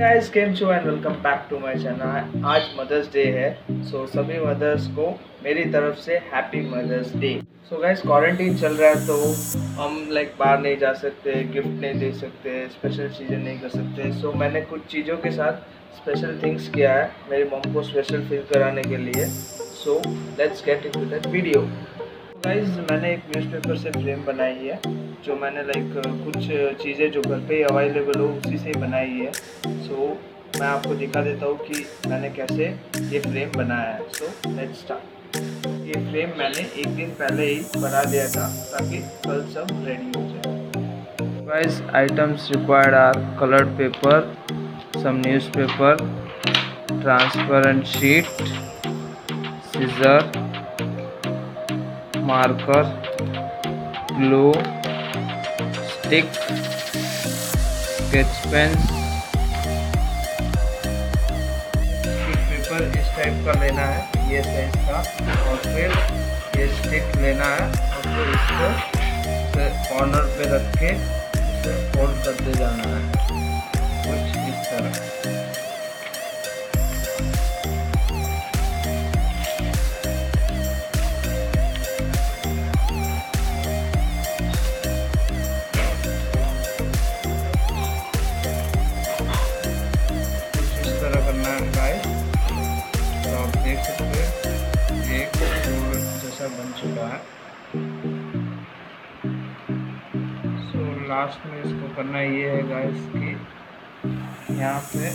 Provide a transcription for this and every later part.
Guys केम show and welcome back to my channel आज mother's day है so so, सभी मदर्स को मेरी तरफ़ से happy mother's day so guys quarantine चल रहा है तो हम लाइक बाहर नहीं जा सकते गिफ्ट नहीं दे सकते स्पेशल चीज़ें नहीं कर सकते. सो so, मैंने कुछ चीज़ों के साथ स्पेशल थिंग्स किया है मेरी मम को स्पेशल फील कराने के लिए. So let's get into that video guys मैंने एक न्यूज़पेपर से फ्रेम बनाई है जो मैंने लाइक कुछ चीज़ें जो घर पे अवेलेबल हो उसी से बनाई है। सो so, मैं आपको दिखा देता हूँ कि मैंने कैसे ये फ्रेम बनाया है। सो लेट्स स्टार्ट ये फ्रेम मैंने एक दिन पहले ही बना दिया था ताकि कल सब रेडी हो जाए। Guys items required are coloured paper some newspaper transparent sheet scissor marker glue, stick, sketch pen paper इस टाइप का लेना है, ये साइज़ का, और फिर ये स्टिक लेना है, और फिर इसको कॉर्नर पे रख के फोल्ड करते जाना है। कुछ इस तरह। चुका है। सो so, लास्ट में इसको करना ये है गाइस कि यहाँ पे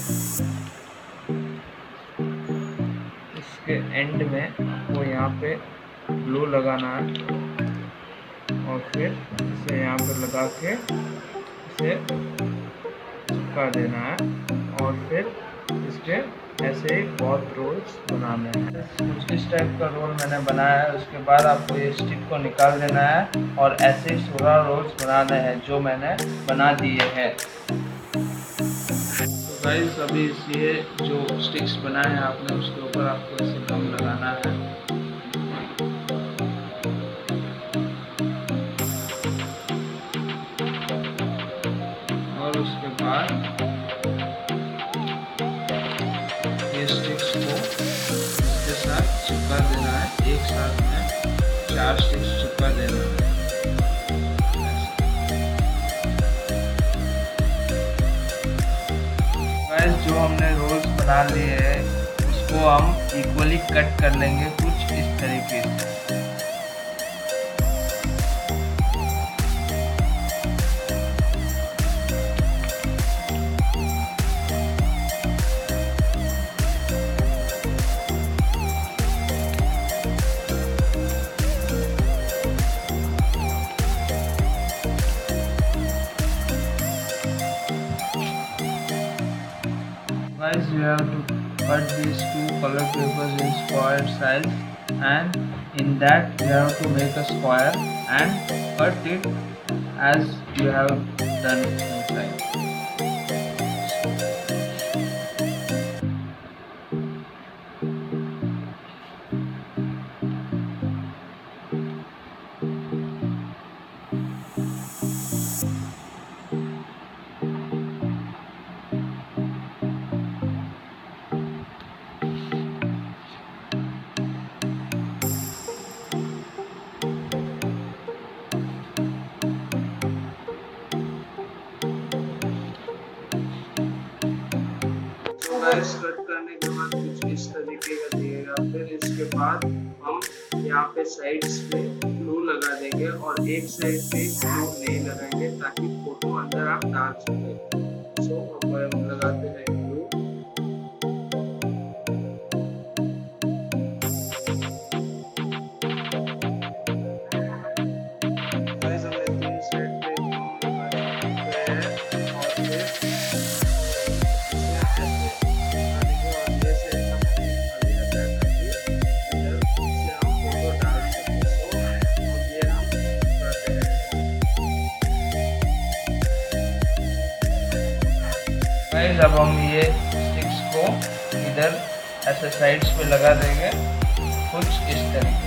इसके एंड में वो यहाँ पे ग्लू लगाना है और फिर इसे यहाँ पे लगा के इसे चिपका देना है और फिर इसके ऐसे बहुत रोल्स बनाने हैं। कुछ इस टाइप का रोल मैंने बनाया है, उसके बाद आपको ये स्टिक को निकाल देना है और ऐसे सोलह रोल्स बनाने हैं जो मैंने बना दिए हैं। तो गाइस अभी ये जो स्टिक्स बनाए हैं आपने, उसके ऊपर आपको इसे कम हमने रोल्स बना लिए हैं, उसको हम इक्वली कट कर लेंगे कुछ इस तरीके से। Guys you have to cut these two color papers in square size and in that you have to make a square and cut it as you have done inside slice cut करने के बाद कुछ इस तरीके का दिएगा, फिर इसके बाद हम यहाँ पे साइड्स पे ग्लू लगा देंगे और एक साइड पे ग्लू नहीं लगाएँगे ताकि फ़ोटो अंदर आप डाल सकें। सो हम लगाते हैं गाइस अब हम ये स्टिक्स को इधर ऐसे साइड्स पे लगा देंगे, कुछ इस तरीके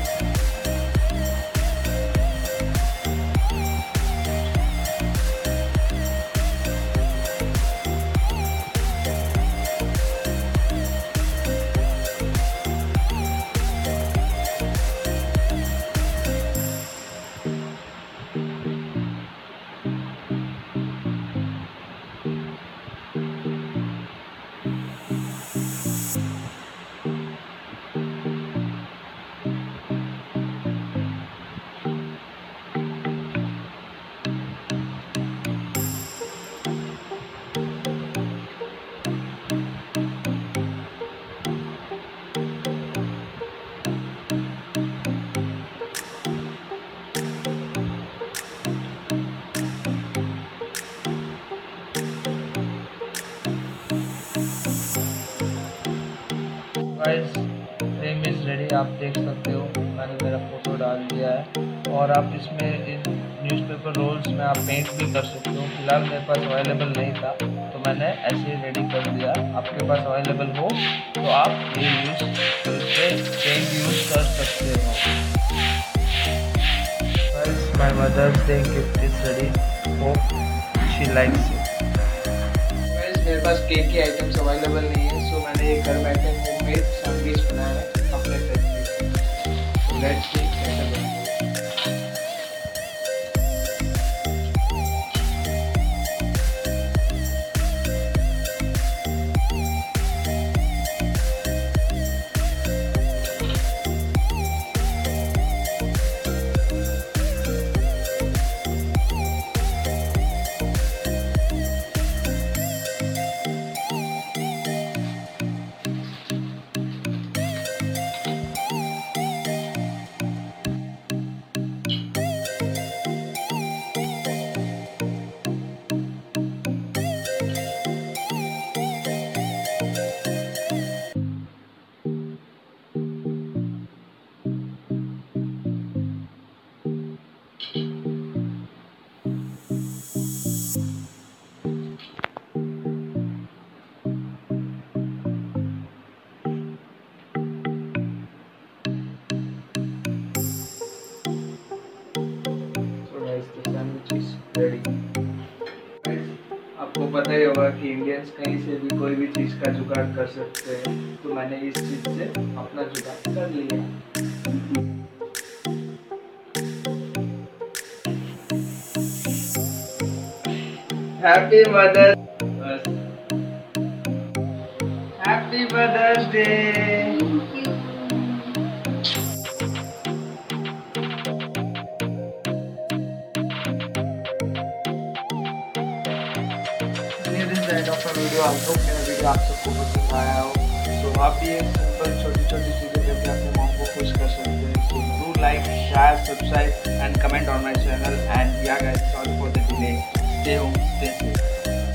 गाइस फ्रेम इज़ रेडी आप देख सकते हो, मैंने मेरा फ़ोटो डाल दिया है। और आप इसमें इन न्यूज़पेपर रोल्स में आप पेंट भी कर सकते हो। फ़िलहाल मेरे पास अवेलेबल नहीं था तो मैंने ऐसे ही रेडी कर दिया। आपके पास अवेलेबल हो तो आप ये यूज़ इससे पेंट यूज़ कर सकते हो। Day gift is ready. Hope she likes it. guys मेरे पास केक के आइटम्स अवेलेबल नहीं है सो मैंने ये घर बैठे होममेड सैंडविच बनाया है, अपने फ्रेंड लेट्स आपको पता ही होगा कि इंडियंस कहीं से भी कोई भी चीज़ का जुगाड़ कर सकते हैं तो मैंने इस चीज़ से अपना जुगाड़ कर लिया। Happy mother happy mother's day and doctor video I hope मेरा वीडियो आप सबको पसंद आया हो। तो आप भी एक सिंपल छोटी छोटी चीज़ें करके अपने मॉम को खुश कर सकते हैं। So do like share subscribe and comment on my channel and yeah guys sorry for the delay stay home stay safe